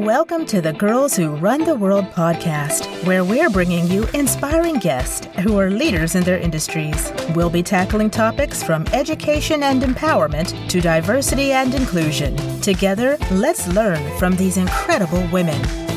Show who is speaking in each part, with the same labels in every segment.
Speaker 1: Welcome to the Girls Who Run the World podcast, where we're bringing you inspiring guests who are leaders in their industries. We'll be tackling topics from education and empowerment to diversity and inclusion. Together, let's learn from these incredible women.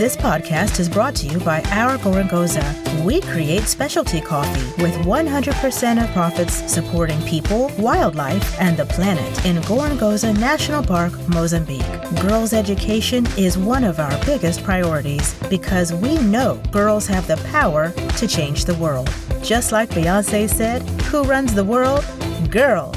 Speaker 1: This podcast is brought to you by Our Gorongosa. We create specialty coffee with 100% of profits supporting people, wildlife, and the planet in Gorongosa National Park, Mozambique. Girls' education is one of our biggest priorities because we know girls have the power to change the world. Just like Beyonce said, who runs the world? Girls.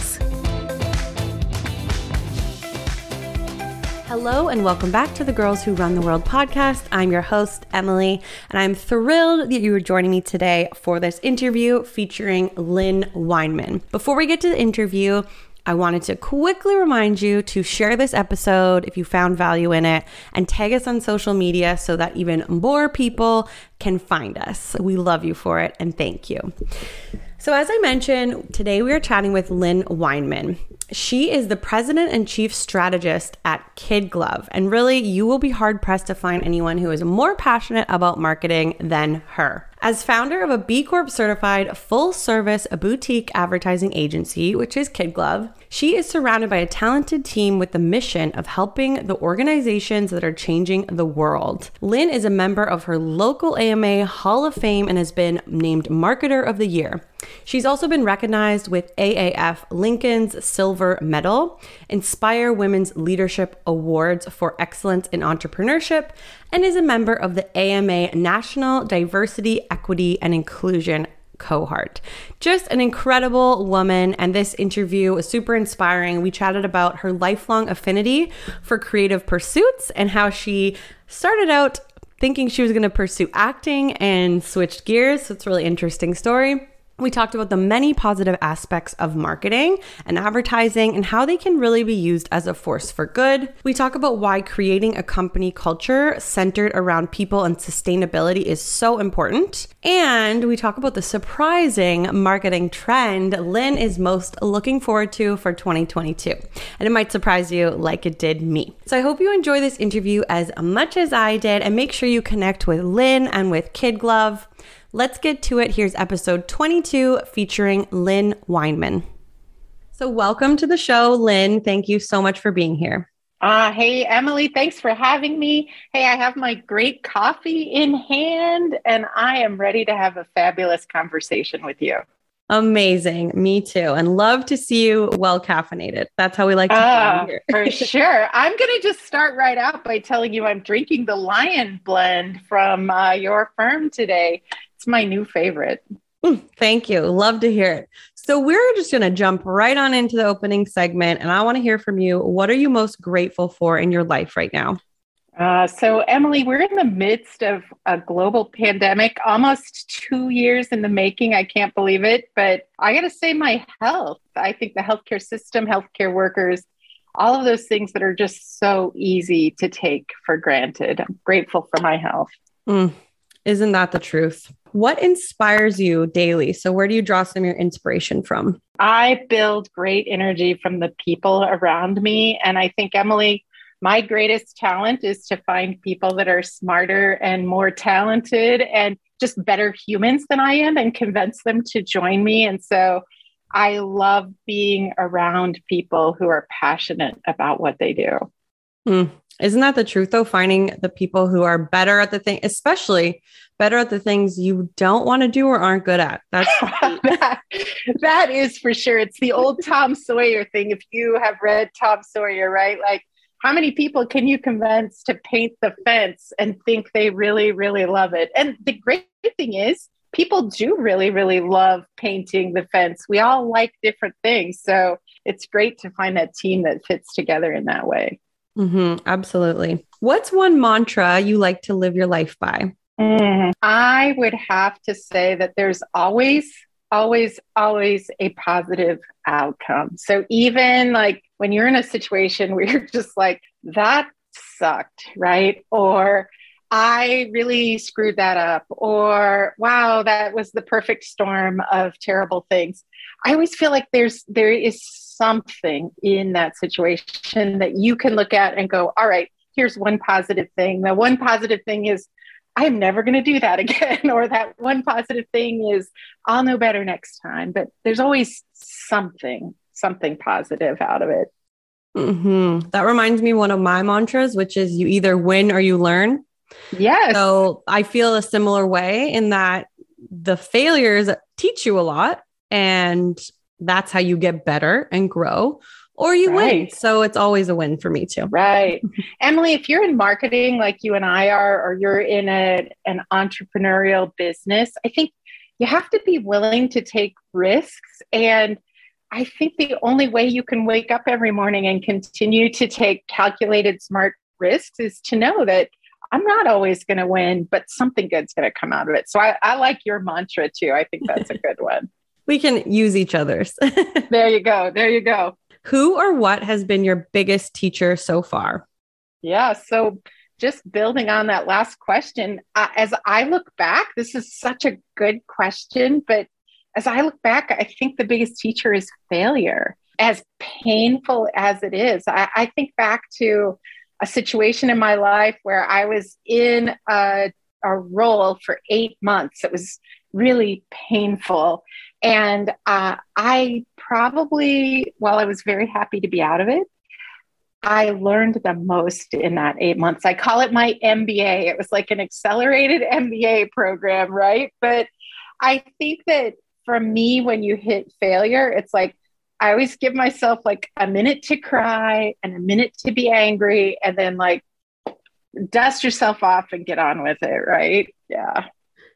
Speaker 2: Hello, and welcome back to the Girls Who Run the World podcast. I'm your host, Emily, and I'm thrilled that you are joining me today for this interview featuring Lynn Weinman. Before we get to the interview, I wanted to quickly remind you to share this episode if you found value in it and tag us on social media so that even more people can find us. We love you for it and thank you. So, as I mentioned, today we are chatting with Lynn Weinman. She is the president and chief strategist at Kid Glove. And really, you will be hard pressed to find anyone who is more passionate about marketing than her. As founder of a B Corp certified full service boutique advertising agency, which is Kid Glove, she is surrounded by a talented team with the mission of helping the organizations that are changing the world. Lynn is a member of her local AMA Hall of Fame and has been named Marketer of the Year. She's also been recognized with AAF Lincoln's Silver Medal, Inspire Women's Leadership Awards for Excellence in Entrepreneurship, and is a member of the AMA National Diversity, Equity, and Inclusion cohort. Just an incredible woman, and this interview was super inspiring. We chatted about her lifelong affinity for creative pursuits and how she started out thinking she was going to pursue acting and switched gears. So it's a really interesting story. We talked about the many positive aspects of marketing and advertising and how they can really be used as a force for good. We talk about why creating a company culture centered around people and sustainability is so important. And we talk about the surprising marketing trend Lynn is most looking forward to for 2022. And it might surprise you like it did me. So I hope you enjoy this interview as much as I did and make sure you connect with Lynn and with Kid Glove. Let's get to it. Here's episode 22 featuring Lynn Weinman. So, welcome to the show, Lynn. Thank you so much for being here.
Speaker 3: Uh, hey, Emily, thanks for having me. Hey, I have my great coffee in hand and I am ready to have a fabulous conversation with you.
Speaker 2: Amazing. Me too. And love to see you well caffeinated. That's how we like to uh,
Speaker 3: here. for sure. I'm going to just start right out by telling you I'm drinking the Lion blend from uh, your firm today. It's my new favorite.
Speaker 2: Mm, thank you. Love to hear it. So, we're just going to jump right on into the opening segment. And I want to hear from you. What are you most grateful for in your life right now?
Speaker 3: Uh, so, Emily, we're in the midst of a global pandemic, almost two years in the making. I can't believe it. But I got to say, my health, I think the healthcare system, healthcare workers, all of those things that are just so easy to take for granted. I'm grateful for my health.
Speaker 2: Mm, isn't that the truth? What inspires you daily? So, where do you draw some of your inspiration from?
Speaker 3: I build great energy from the people around me. And I think, Emily, my greatest talent is to find people that are smarter and more talented and just better humans than I am and convince them to join me. And so, I love being around people who are passionate about what they do.
Speaker 2: Mm. Isn't that the truth though? Finding the people who are better at the thing, especially better at the things you don't want to do or aren't good at. That's
Speaker 3: that, that is for sure. It's the old Tom Sawyer thing. If you have read Tom Sawyer, right? Like, how many people can you convince to paint the fence and think they really, really love it? And the great thing is, people do really, really love painting the fence. We all like different things. So it's great to find that team that fits together in that way.
Speaker 2: Mm-hmm, absolutely. What's one mantra you like to live your life by?
Speaker 3: Mm, I would have to say that there's always, always, always a positive outcome. So even like when you're in a situation where you're just like, that sucked, right? Or I really screwed that up, or wow, that was the perfect storm of terrible things. I always feel like there's there is something in that situation that you can look at and go, all right, here's one positive thing. The one positive thing is I'm never going to do that again. or that one positive thing is I'll know better next time. But there's always something, something positive out of it.
Speaker 2: Mm-hmm. That reminds me one of my mantras, which is you either win or you learn.
Speaker 3: Yes.
Speaker 2: So I feel a similar way in that the failures teach you a lot and that's how you get better and grow or you right. win. So it's always a win for me too.
Speaker 3: Right. Emily, if you're in marketing like you and I are, or you're in a, an entrepreneurial business, I think you have to be willing to take risks. And I think the only way you can wake up every morning and continue to take calculated, smart risks is to know that I'm not always going to win, but something good's going to come out of it. So I, I like your mantra too. I think that's a good one.
Speaker 2: we can use each other's.
Speaker 3: there you go. There you go.
Speaker 2: Who or what has been your biggest teacher so far?
Speaker 3: Yeah. So, just building on that last question, uh, as I look back, this is such a good question. But as I look back, I think the biggest teacher is failure. As painful as it is, I, I think back to a situation in my life where I was in a, a role for eight months. It was really painful. And uh, I probably, while I was very happy to be out of it, I learned the most in that eight months. I call it my MBA. It was like an accelerated MBA program, right? But I think that for me, when you hit failure, it's like I always give myself like a minute to cry and a minute to be angry, and then like dust yourself off and get on with it, right? Yeah.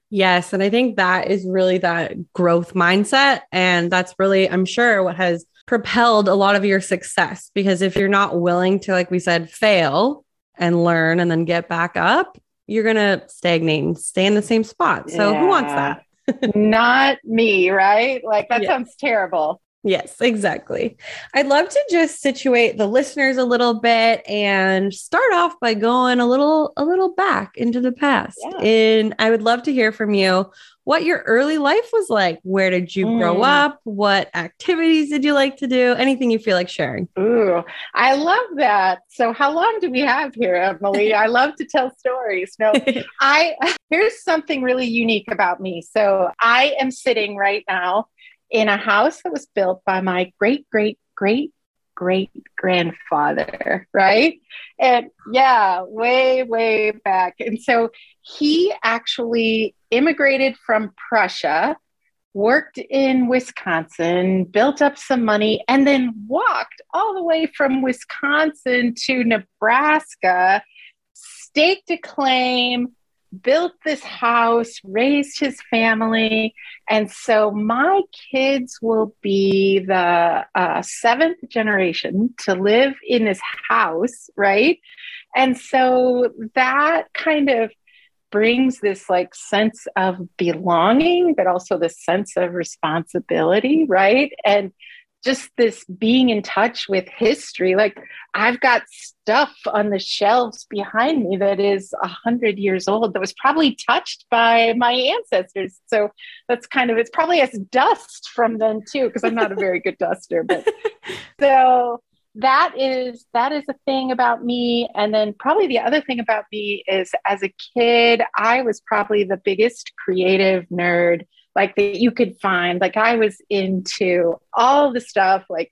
Speaker 2: Yes. And I think that is really that growth mindset. And that's really, I'm sure, what has propelled a lot of your success. Because if you're not willing to, like we said, fail and learn and then get back up, you're going to stagnate and stay in the same spot. So yeah. who wants
Speaker 3: that? not me, right? Like that sounds terrible.
Speaker 2: Yes, exactly. I'd love to just situate the listeners a little bit and start off by going a little a little back into the past. Yeah. And I would love to hear from you what your early life was like. Where did you mm. grow up? What activities did you like to do? Anything you feel like sharing?
Speaker 3: Ooh, I love that. So how long do we have here, Emily? I love to tell stories. No, I here's something really unique about me. So I am sitting right now in a house that was built by my great, great, great, great grandfather, right? And yeah, way, way back. And so he actually immigrated from Prussia, worked in Wisconsin, built up some money, and then walked all the way from Wisconsin to Nebraska, staked a claim built this house, raised his family. And so my kids will be the uh, seventh generation to live in this house, right? And so that kind of brings this like sense of belonging, but also the sense of responsibility, right? And just this being in touch with history. Like I've got stuff on the shelves behind me that is a hundred years old that was probably touched by my ancestors. So that's kind of it's probably as dust from then too, because I'm not a very good duster. But so that is that is a thing about me. And then probably the other thing about me is as a kid, I was probably the biggest creative nerd like that you could find. Like I was into all the stuff like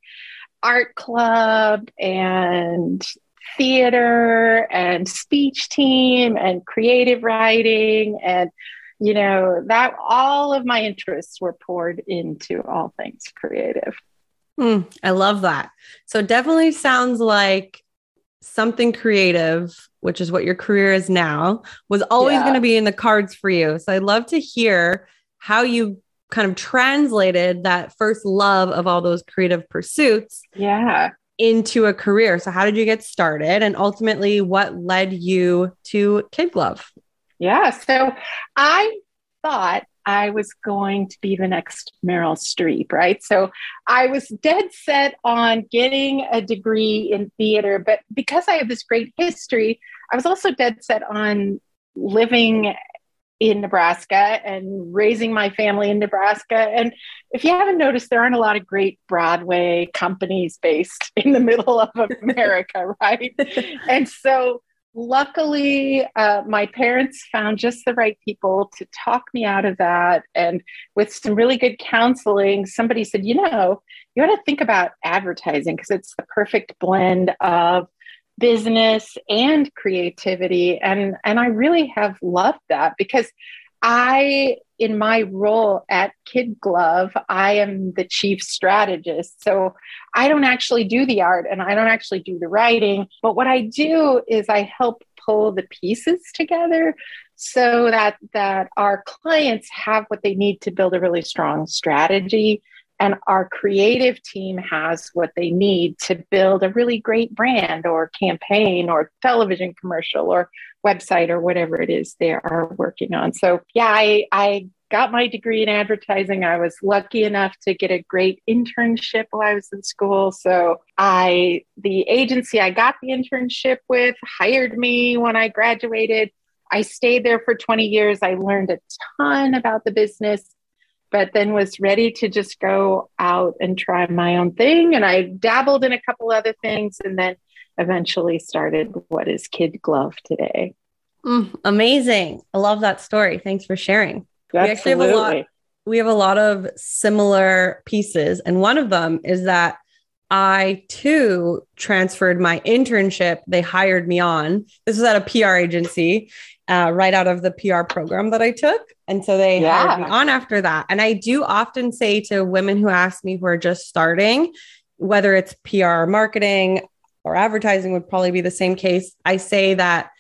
Speaker 3: art club and theater and speech team and creative writing and you know that all of my interests were poured into all things creative
Speaker 2: mm, i love that so definitely sounds like something creative which is what your career is now was always yeah. going to be in the cards for you so i'd love to hear how you kind of translated that first love of all those creative pursuits
Speaker 3: yeah.
Speaker 2: into a career. So how did you get started? And ultimately what led you to kid glove
Speaker 3: yeah. So i thought I was going to be the next Meryl Streep, right? So I was dead set on getting a degree in theater, but because I have this great history, I was also dead set on living in Nebraska and raising my family in Nebraska. And if you haven't noticed, there aren't a lot of great Broadway companies based in the middle of America, right? and so luckily, uh, my parents found just the right people to talk me out of that. And with some really good counseling, somebody said, you know, you ought to think about advertising because it's the perfect blend of business and creativity. And, and I really have loved that because I, in my role at Kid Glove, I am the chief strategist. So I don't actually do the art and I don't actually do the writing. But what I do is I help pull the pieces together so that that our clients have what they need to build a really strong strategy and our creative team has what they need to build a really great brand or campaign or television commercial or website or whatever it is they are working on. So, yeah, I, I got my degree in advertising. I was lucky enough to get a great internship while I was in school. So, I the agency I got the internship with hired me when I graduated. I stayed there for 20 years. I learned a ton about the business but then was ready to just go out and try my own thing. And I dabbled in a couple other things and then eventually started what is Kid Glove today.
Speaker 2: Mm, amazing. I love that story. Thanks for sharing.
Speaker 3: Absolutely. We actually have a lot
Speaker 2: we have a lot of similar pieces and one of them is that I too transferred my internship. They hired me on. This was at a PR agency uh, right out of the PR program that I took. And so they yeah. hired me on after that. And I do often say to women who ask me who are just starting, whether it's PR marketing or advertising would probably be the same case. I say that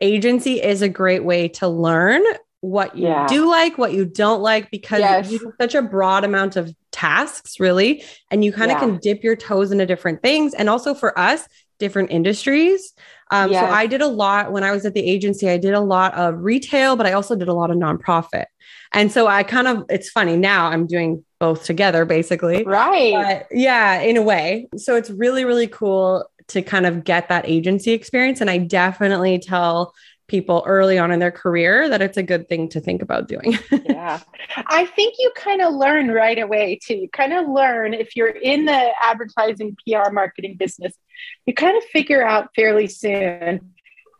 Speaker 2: agency is a great way to learn what you yeah. do like, what you don't like, because yes. you have such a broad amount of tasks, really. And you kind of yeah. can dip your toes into different things. And also for us, different industries. Um, yes. So I did a lot when I was at the agency, I did a lot of retail, but I also did a lot of nonprofit. And so I kind of, it's funny now I'm doing both together basically.
Speaker 3: Right.
Speaker 2: But yeah, in a way. So it's really, really cool to kind of get that agency experience. And I definitely tell people early on in their career that it's a good thing to think about doing.
Speaker 3: yeah. I think you kind of learn right away too. You kind of learn if you're in the advertising PR marketing business, you kind of figure out fairly soon.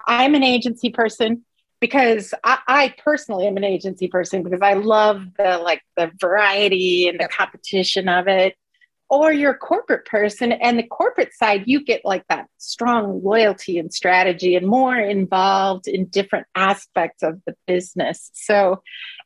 Speaker 3: I'm an agency person because I, I personally am an agency person because I love the like the variety and the competition of it or you're a corporate person and the corporate side you get like that strong loyalty and strategy and more involved in different aspects of the business. So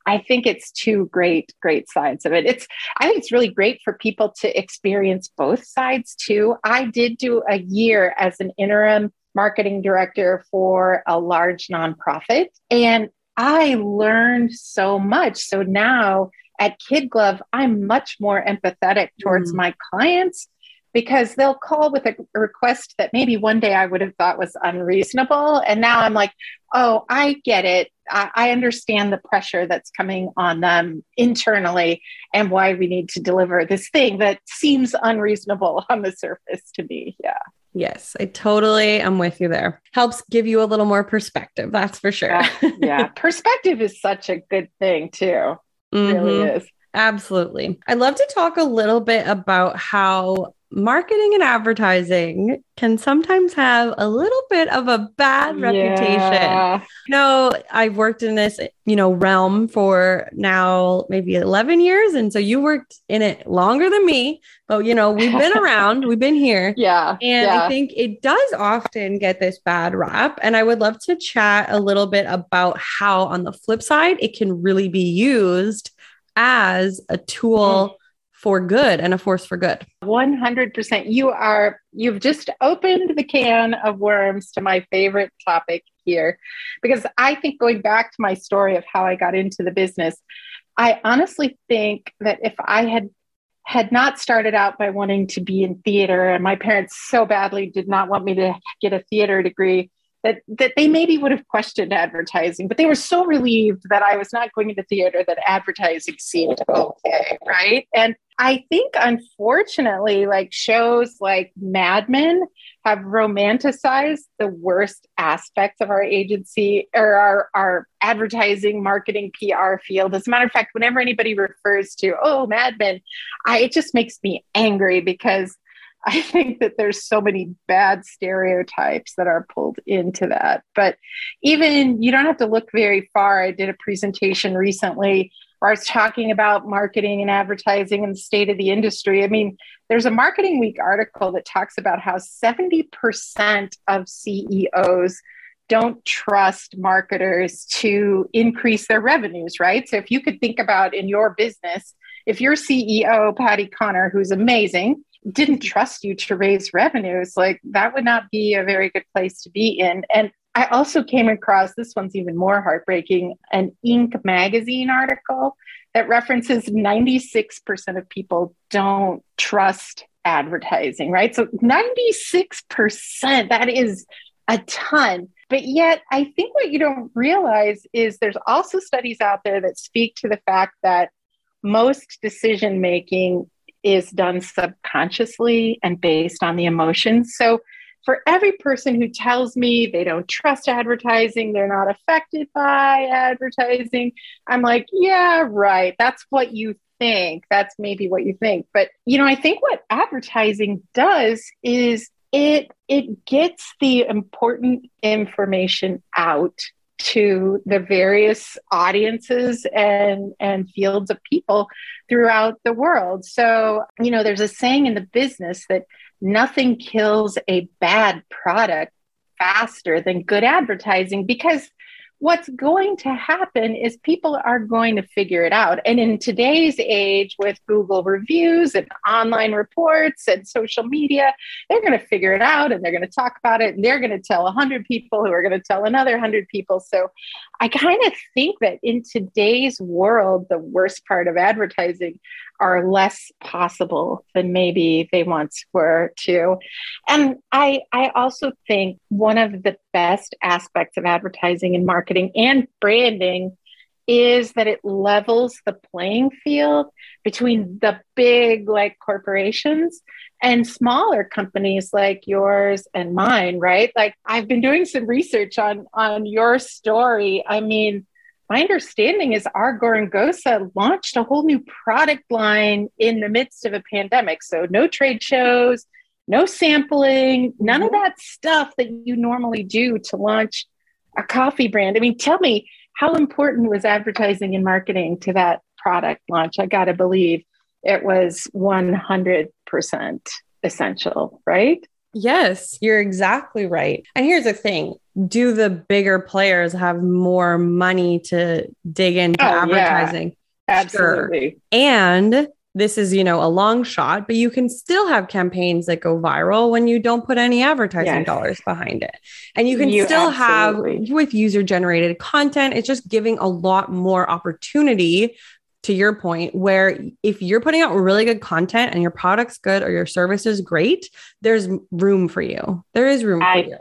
Speaker 3: i think it's two great great sides of it. It's i think it's really great for people to experience both sides too. I did do a year as an interim marketing director for a large nonprofit and i learned so much. So now at Kid Glove, I'm much more empathetic towards mm. my clients because they'll call with a request that maybe one day I would have thought was unreasonable. And now I'm like, oh, I get it. I, I, understand the pressure that's coming on them internally and why we need to deliver this thing that seems unreasonable on the surface to me. Yeah.
Speaker 2: Yes, I totally am with you there. Helps give you a little more perspective. That's for sure.
Speaker 3: yeah. yeah. Perspective is such a good thing, too. Mm-hmm. Really is.
Speaker 2: Absolutely. I'd love to talk a little bit about how marketing and advertising can sometimes have a little bit of a bad yeah. reputation. You know, I've worked in this, you know, realm for now maybe 11 years and so you worked in it longer than me, but you know, we've been around, we've been here.
Speaker 3: Yeah.
Speaker 2: And
Speaker 3: yeah.
Speaker 2: I think it does often get this bad rap and I would love to chat a little bit about how on the flip side it can really be used as a tool mm. For good and a force for good.
Speaker 3: 100%. You are, you've just opened the can of worms to my favorite topic here. Because I think going back to my story of how I got into the business, I honestly think that if I had had not started out by wanting to be in theater and my parents so badly did not want me to get a theater degree that that they maybe would have questioned advertising, but they were so relieved that I was not going into theater that advertising seemed okay, right? And I think unfortunately, like shows like Mad Men have romanticized the worst aspects of our agency or our, our advertising, marketing, PR field. As a matter of fact, whenever anybody refers to, oh, Mad Men, I, it just makes me angry because I think that there's so many bad stereotypes that are pulled into that. But even you don't have to look very far. I did a presentation recently where I was talking about marketing and advertising and the state of the industry. I mean, there's a Marketing Week article that talks about how 70% of CEOs don't trust marketers to increase their revenues, right? So if you could think about in your business, if your CEO, Patty Connor, who's amazing, didn't trust you to raise revenues, like that would not be a very good place to be in. And I also came across this one's even more heartbreaking an Inc. magazine article that references 96% of people don't trust advertising, right? So 96%, that is a ton. But yet, I think what you don't realize is there's also studies out there that speak to the fact that most decision making is done subconsciously and based on the emotions. So, for every person who tells me they don't trust advertising, they're not affected by advertising, I'm like, yeah, right. That's what you think. That's maybe what you think. But, you know, I think what advertising does is it it gets the important information out to the various audiences and and fields of people throughout the world so you know there's a saying in the business that nothing kills a bad product faster than good advertising because what's going to happen is people are going to figure it out. And in today's age, with Google reviews and online reports and social media, they're going to figure it out and they're going to talk about it and they're going to tell 100 people who are going to tell another 100 people. So I kind of think that in today's world, the worst part of advertising are less possible than maybe they once were too. And I I also think one of the best aspects of advertising and marketing and branding is that it levels the playing field between the big like corporations and smaller companies like yours and mine right like i've been doing some research on on your story i mean my understanding is our Gosa launched a whole new product line in the midst of a pandemic. So no trade shows, no sampling, none of mm-hmm. that stuff that you normally do to launch a coffee brand. I mean, tell me how important was advertising and marketing to that product launch? I got to believe it was 100% essential, right?
Speaker 2: Yes, you're exactly right. And here's the thing do the bigger players have more money to dig into oh, advertising?
Speaker 3: Yeah. Absolutely. Sure.
Speaker 2: And this is, you know, a long shot, but you can still have campaigns that go viral when you don't put any advertising yes. dollars behind it. And you can you still absolutely. have with user generated content, it's just giving a lot more opportunity to your point, where if you're putting out really good content and your product's good or your service is great, there's room for you. There is room I, for you.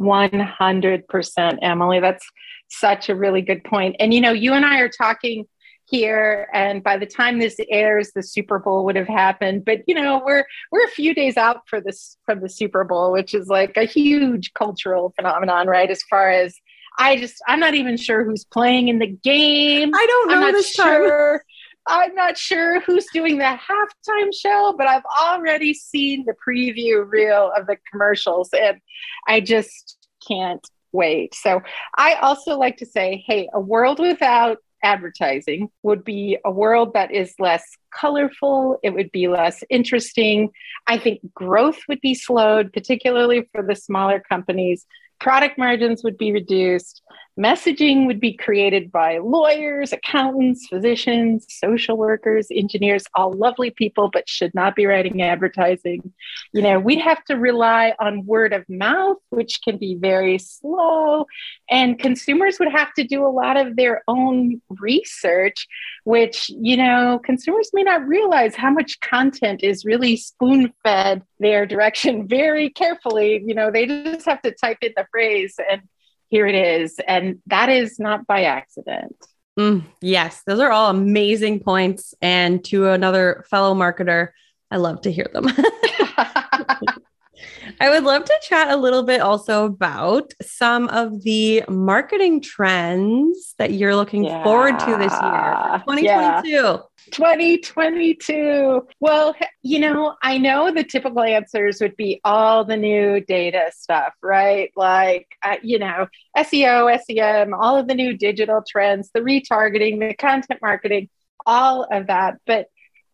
Speaker 3: 100% Emily. That's such a really good point. And, you know, you and I are talking here and by the time this airs the super bowl would have happened but you know we're we're a few days out for this from the super bowl which is like a huge cultural phenomenon right as far as I just, I'm not even sure who's playing in the game.
Speaker 2: I don't know
Speaker 3: I'm
Speaker 2: this
Speaker 3: sure. time. I'm not sure who's doing the halftime show, but I've already seen the preview reel of the commercials and I just can't wait. So I also like to say, hey, a world without advertising would be a world that is less colorful, it would be less interesting. I think growth would be slowed, particularly for the smaller companies product margins would be reduced, messaging would be created by lawyers, accountants, physicians, social workers, engineers, all lovely people, but should not be writing advertising. You know, we'd have to rely on word of mouth, which can be very slow, and consumers would have to do a lot of their own research, which, you know, consumers may not realize how much content is really spoon fed their direction very carefully. You know, they just have to type in the phrase and here it is. And that is not by accident.
Speaker 2: Mm, yes, those are all amazing points. And to another fellow marketer, I love to hear them. I would love to chat a little bit also about some of the marketing trends that you're looking yeah. forward to this year 2022. Yeah.
Speaker 3: 2022. Well, you know, I know the typical answers would be all the new data stuff, right? Like, uh, you know, SEO, SEM, all of the new digital trends, the retargeting, the content marketing, all of that. But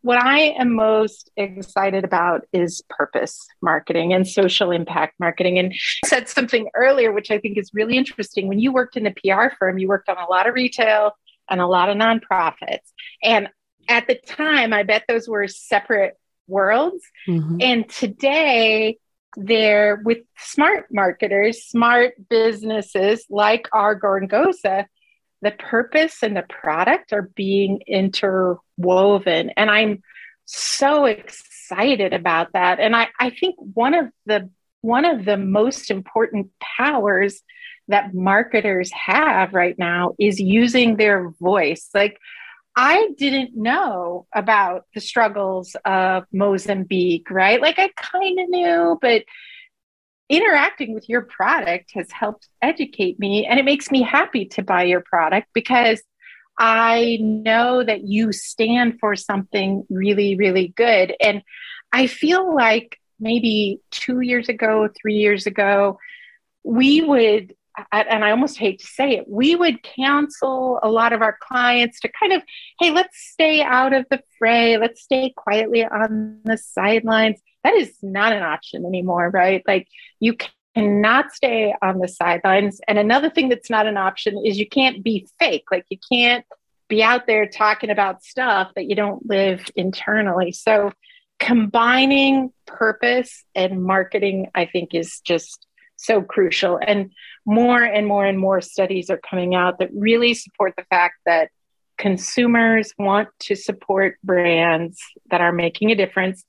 Speaker 3: what I am most excited about is purpose marketing and social impact marketing. And said something earlier, which I think is really interesting. When you worked in a PR firm, you worked on a lot of retail and a lot of nonprofits. And at the time, I bet those were separate worlds. Mm-hmm. And today, they're with smart marketers, smart businesses like our Gosa the purpose and the product are being interwoven. And I'm so excited about that. And I, I think one of the one of the most important powers that marketers have right now is using their voice. Like I didn't know about the struggles of Mozambique, right? Like I kind of knew, but interacting with your product has helped educate me and it makes me happy to buy your product because I know that you stand for something really, really good. And I feel like maybe two years ago, three years ago, we would, and I almost hate to say it, we would counsel a lot of our clients to kind of, hey, let's stay out of the fray, let's stay quietly on the sidelines that is not an option anymore, right? Like you cannot stay on the sidelines. And another thing that's not an option is you can't be fake. Like you can't be out there talking about stuff that you don't live internally. So combining purpose and marketing, I think, is just so crucial. And more and more and more studies are coming out that really support the fact that consumers want to support brands that are making a difference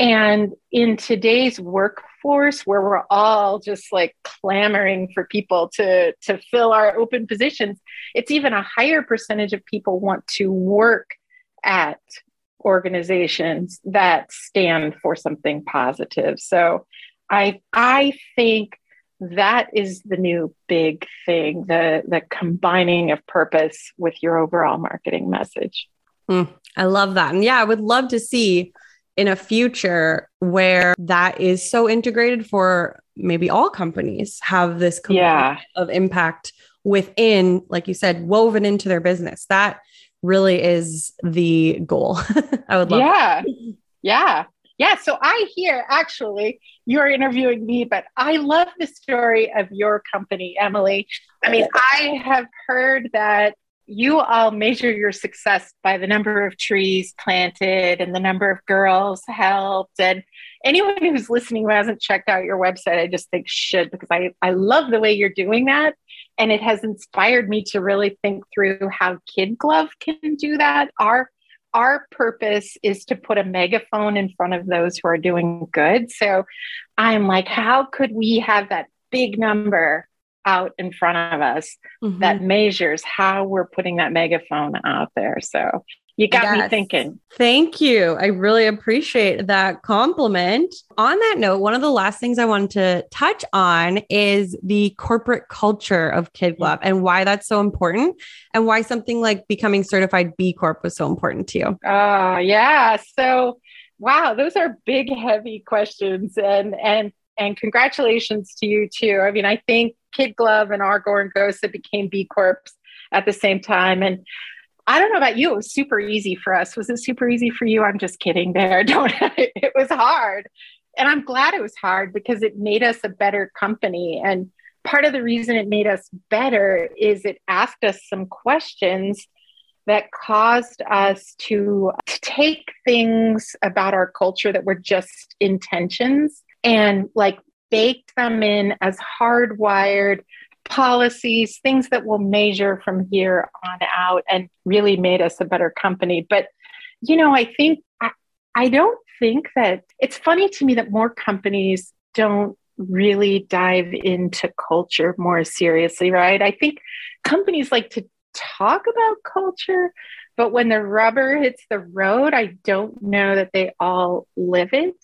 Speaker 3: and in today's workforce, where we're all just like clamoring for people to, to fill our open positions, it's even a higher percentage of people want to work at organizations that stand for something positive. So I I think that is the new big thing, the the combining of purpose with your overall marketing message.
Speaker 2: Mm, I love that. And yeah, I would love to see in a future where that is so integrated for maybe all companies have this
Speaker 3: yeah.
Speaker 2: of impact within like you said woven into their business that really is the goal i would love
Speaker 3: yeah that. yeah yeah so i hear actually you're interviewing me but i love the story of your company emily i mean i have heard that you all measure your success by the number of trees planted and the number of girls helped. And anyone who's listening who hasn't checked out your website, I just think should because I, I love the way you're doing that. And it has inspired me to really think through how Kid Glove can do that. Our our purpose is to put a megaphone in front of those who are doing good. So I'm like, how could we have that big number out in front of us mm-hmm. that measures how we're putting that megaphone out there. So you got yes. me thinking.
Speaker 2: Thank you. I really appreciate that compliment. On that note, one of the last things I wanted to touch on is the corporate culture of Kid Glove and why that's so important and why something like becoming certified B Corp was so important to you.
Speaker 3: Oh, uh, yeah. So, wow, those are big, heavy questions. And, and, and congratulations to you too. I mean, I think Kid Glove and our Gosa became B Corps at the same time. And I don't know about you, it was super easy for us. Was it super easy for you? I'm just kidding there. Don't it was hard. And I'm glad it was hard because it made us a better company. And part of the reason it made us better is it asked us some questions that caused us to, to take things about our culture that were just intentions and like baked them in as hardwired policies, things that will measure from here on out and really made us a better company. But, you know, I think, I, I don't think that it's funny to me that more companies don't really dive into culture more seriously, right? I think companies like to talk about culture, but when the rubber hits the road, I don't know that they all live it.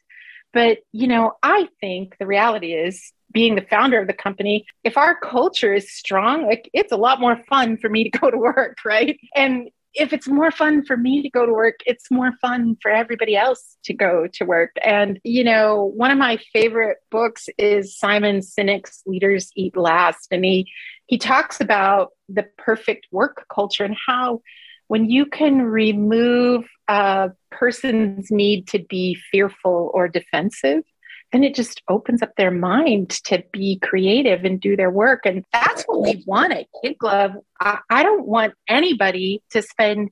Speaker 3: But, you know, I think the reality is being the founder of the company, if our culture is strong, like it's a lot more fun for me to go to work, right? And if it's more fun for me to go to work, it's more fun for everybody else to go to work. And, you know, one of my favorite books is Simon Sinek's Leaders Eat Last. And he, he talks about the perfect work culture and how when you can remove a person's need to be fearful or defensive, then it just opens up their mind to be creative and do their work. And that's what we want at Kid Glove. I, I don't want anybody to spend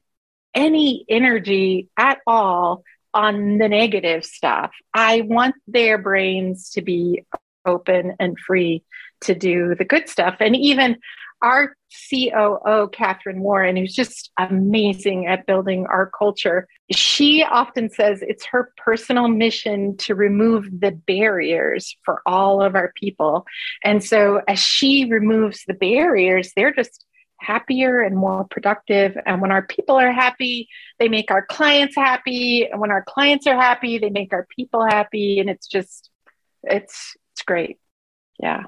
Speaker 3: any energy at all on the negative stuff. I want their brains to be open and free to do the good stuff. And even our COO, Catherine Warren, who's just amazing at building our culture, she often says it's her personal mission to remove the barriers for all of our people. And so as she removes the barriers, they're just happier and more productive. And when our people are happy, they make our clients happy. And when our clients are happy, they make our people happy. And it's just, it's, it's great. Yeah.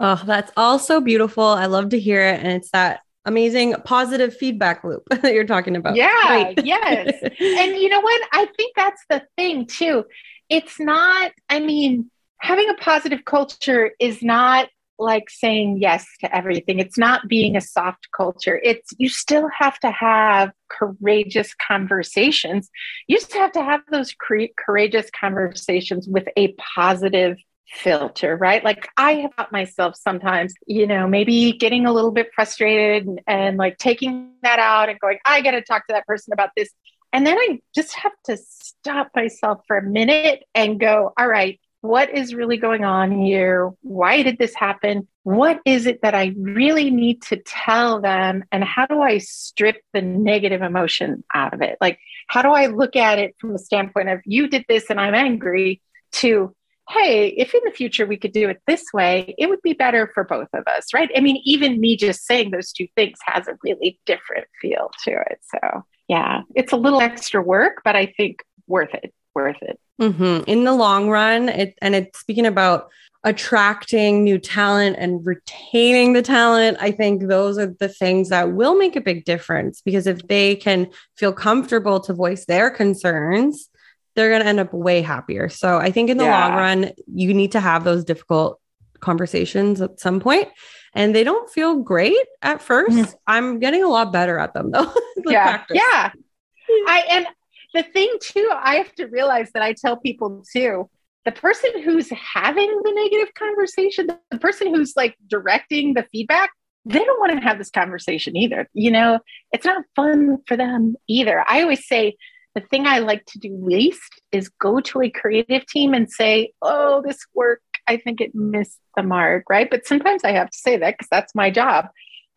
Speaker 2: Oh, that's all so beautiful. I love to hear it. And it's that amazing positive feedback loop that you're talking about.
Speaker 3: Yeah, yes. And you know what? I think that's the thing too. It's not, I mean, having a positive culture is not like saying yes to everything. It's not being a soft culture. It's you still have to have courageous conversations. You just have to have those cre- courageous conversations with a positive filter, right? Like I have myself sometimes, you know, maybe getting a little bit frustrated and, and like taking that out and going, I got to talk to that person about this. And then I just have to stop myself for a minute and go, all right, what is really going on here? Why did this happen? What is it that I really need to tell them? And how do I strip the negative emotion out of it? Like, how do I look at it from the standpoint of you did this and I'm angry to hey, if in the future we could do it this way, it would be better for both of us, right? I mean, even me just saying those two things has a really different feel to it. So, yeah, it's a little extra work, but I think worth it, worth it.
Speaker 2: Mm-hmm. In the long run, it, and it's speaking about attracting new talent and retaining the talent, I think those are the things that will make a big difference because if they can feel comfortable to voice their concerns, they're going to end up way happier. So I think in the yeah. long run, you need to have those difficult conversations at some point and they don't feel great at 1st i mm-hmm. I'm getting a lot better at them though.
Speaker 3: yeah. Practice. Yeah. I, and the thing too, I have to realize that I tell people too, the person who's having the negative conversation, the person who's like directing the feedback, they don't want to have this conversation either. You know, it's not fun for them either. I always say the thing I like to do least is go to a creative team and say, oh, this work, I think it missed the mark, right? But sometimes I have to say that because that's my job.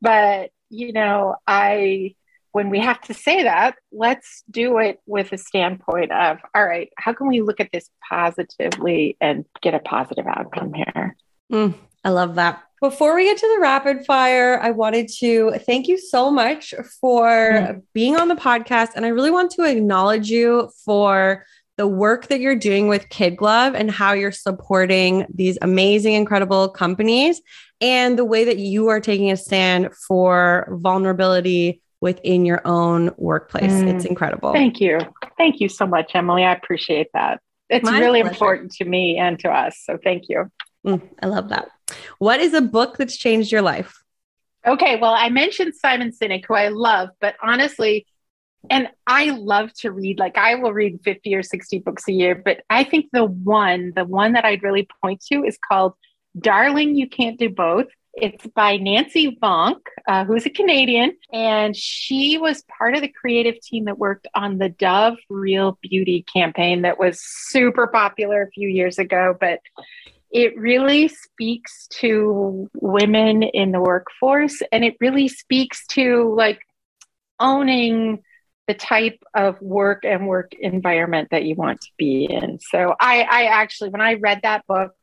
Speaker 3: But, you know, I, when we have to say that, let's do it with a standpoint of, all right, how can we look at this positively and get a positive outcome here?
Speaker 2: Mm, I love that. Before we get to the rapid fire, I wanted to thank you so much for mm. being on the podcast. And I really want to acknowledge you for the work that you're doing with Kid Glove and how you're supporting these amazing, incredible companies and the way that you are taking a stand for vulnerability within your own workplace. Mm. It's incredible.
Speaker 3: Thank you. Thank you so much, Emily. I appreciate that. It's My really pleasure. important to me and to us. So thank you.
Speaker 2: Mm, I love that. What is a book that's changed your life?
Speaker 3: Okay, well, I mentioned Simon Sinek, who I love, but honestly, and I love to read, like I will read 50 or 60 books a year, but I think the one, the one that I'd really point to is called Darling, You Can't Do Both. It's by Nancy Vonk, uh, who's a Canadian, and she was part of the creative team that worked on the Dove Real Beauty campaign that was super popular a few years ago. But it really speaks to women in the workforce and it really speaks to like owning the type of work and work environment that you want to be in. So I, I actually, when I read that book,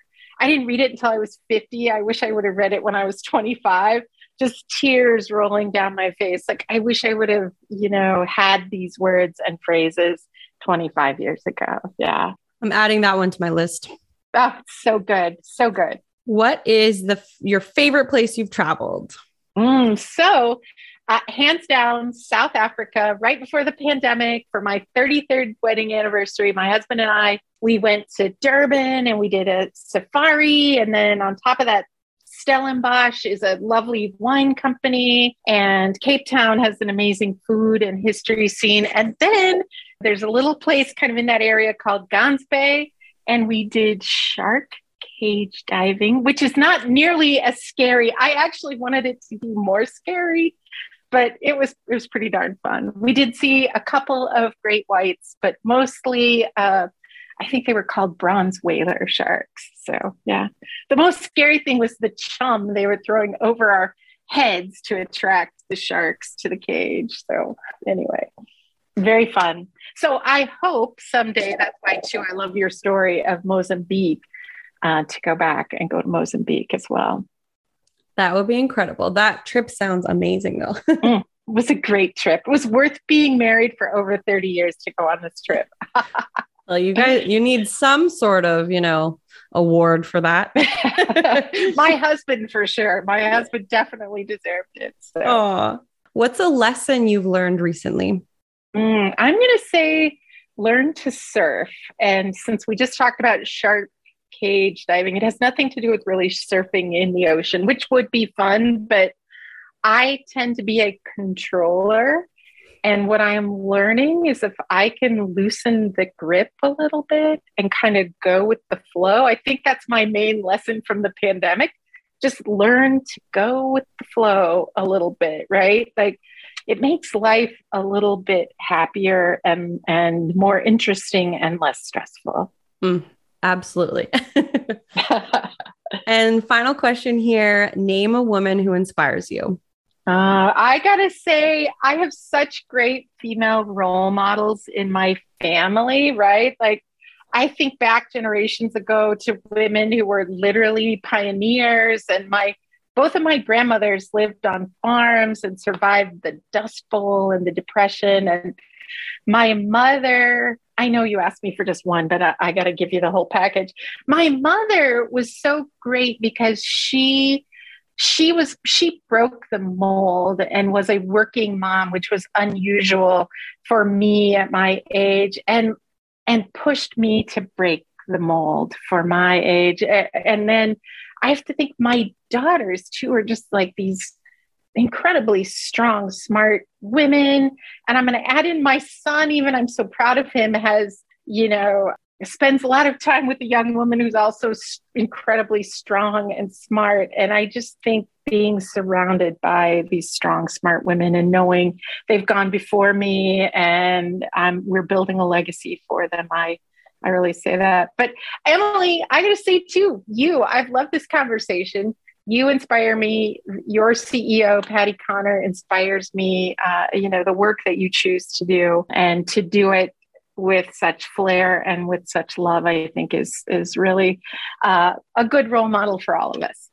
Speaker 3: I didn't read it until I was 50. I wish I would have read it when I was 25. Just tears rolling down my face. Like I wish I would have, you know, had these words and phrases 25 years ago. Yeah.
Speaker 2: I'm adding that one to my list.
Speaker 3: Oh, so good. So good.
Speaker 2: What is the your favorite place you've traveled?
Speaker 3: Mm, so, uh, hands down, South Africa, right before the pandemic, for my 33rd wedding anniversary, my husband and I, we went to Durban and we did a safari. And then on top of that, Stellenbosch is a lovely wine company, and Cape Town has an amazing food and history scene. And then there's a little place kind of in that area called Gansbaai, and we did shark cage diving, which is not nearly as scary. I actually wanted it to be more scary, but it was it was pretty darn fun. We did see a couple of great whites, but mostly uh, I think they were called bronze whaler sharks. So yeah, the most scary thing was the chum they were throwing over our heads to attract the sharks to the cage. So anyway, very fun. So I hope someday that's why too. I love your story of Mozambique uh, to go back and go to Mozambique as well.
Speaker 2: That would be incredible. That trip sounds amazing, though.
Speaker 3: mm, it was a great trip. It was worth being married for over 30 years to go on this trip.
Speaker 2: well, you guys, you need some sort of, you know, award for that.
Speaker 3: My husband, for sure. My husband definitely deserved it. So.
Speaker 2: Aww. What's a lesson you've learned recently?
Speaker 3: Mm, I'm going to say learn to surf. And since we just talked about shark cage diving. It has nothing to do with really surfing in the ocean, which would be fun, but I tend to be a controller. And what I am learning is if I can loosen the grip a little bit and kind of go with the flow, I think that's my main lesson from the pandemic. Just learn to go with the flow a little bit, right? Like it makes life a little bit happier and, and more interesting and less stressful.
Speaker 2: Mm, Absolutely. and final question here name a woman who inspires you.
Speaker 3: Uh, I gotta say, I have such great female role models in my family, right? Like, I think back generations ago to women who were literally pioneers, and my both of my grandmothers lived on farms and survived the Dust Bowl and the Depression. And my mother I know you asked me for just one, but I, I got to give you the whole package. My mother was so great because she she was she broke the mold and was a working mom which was unusual for me at my age and and pushed me to break the mold for my age and then i have to think my daughters too are just like these incredibly strong, smart women. And I'm going to add in my son, even I'm so proud of him, has, you know, spends a lot of time with a young woman who's also incredibly strong and smart. And I just think being surrounded by these strong, smart women and knowing they've gone before me and um, we're building a legacy for them, I I really say that. But Emily, I got to say too, you, I've loved this conversation you inspire me. Your CEO, Patty Connor, inspires me. Uh, you know, the work that you choose to do and to do it with such flair and with such love, I think is is really uh, a good role model for all of us.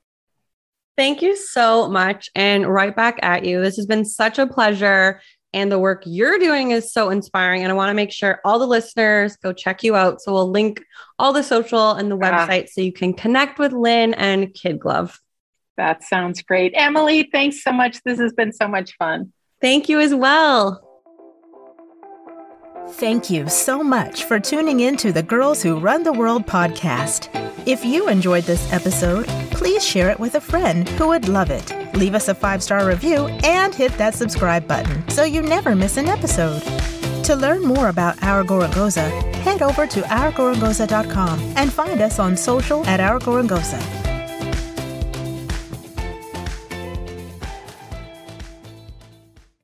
Speaker 2: Thank you so much. And right back at you. This has been such a pleasure. And the work you're doing is so inspiring. And I want to make sure all the listeners go check you out. So we'll link all the social and the website uh, so you can connect with Lynn and Kid Glove.
Speaker 3: That sounds great. Emily, thanks so much. This has been so much fun.
Speaker 2: Thank you as well.
Speaker 1: Thank you so much for tuning in to the Girls Who Run the World podcast. If you enjoyed this episode, please share it with a friend who would love it. Leave us a five star review and hit that subscribe button so you never miss an episode. To learn more about Our Gorongosa, head over to ourgorongosa.com and find us on social at Our.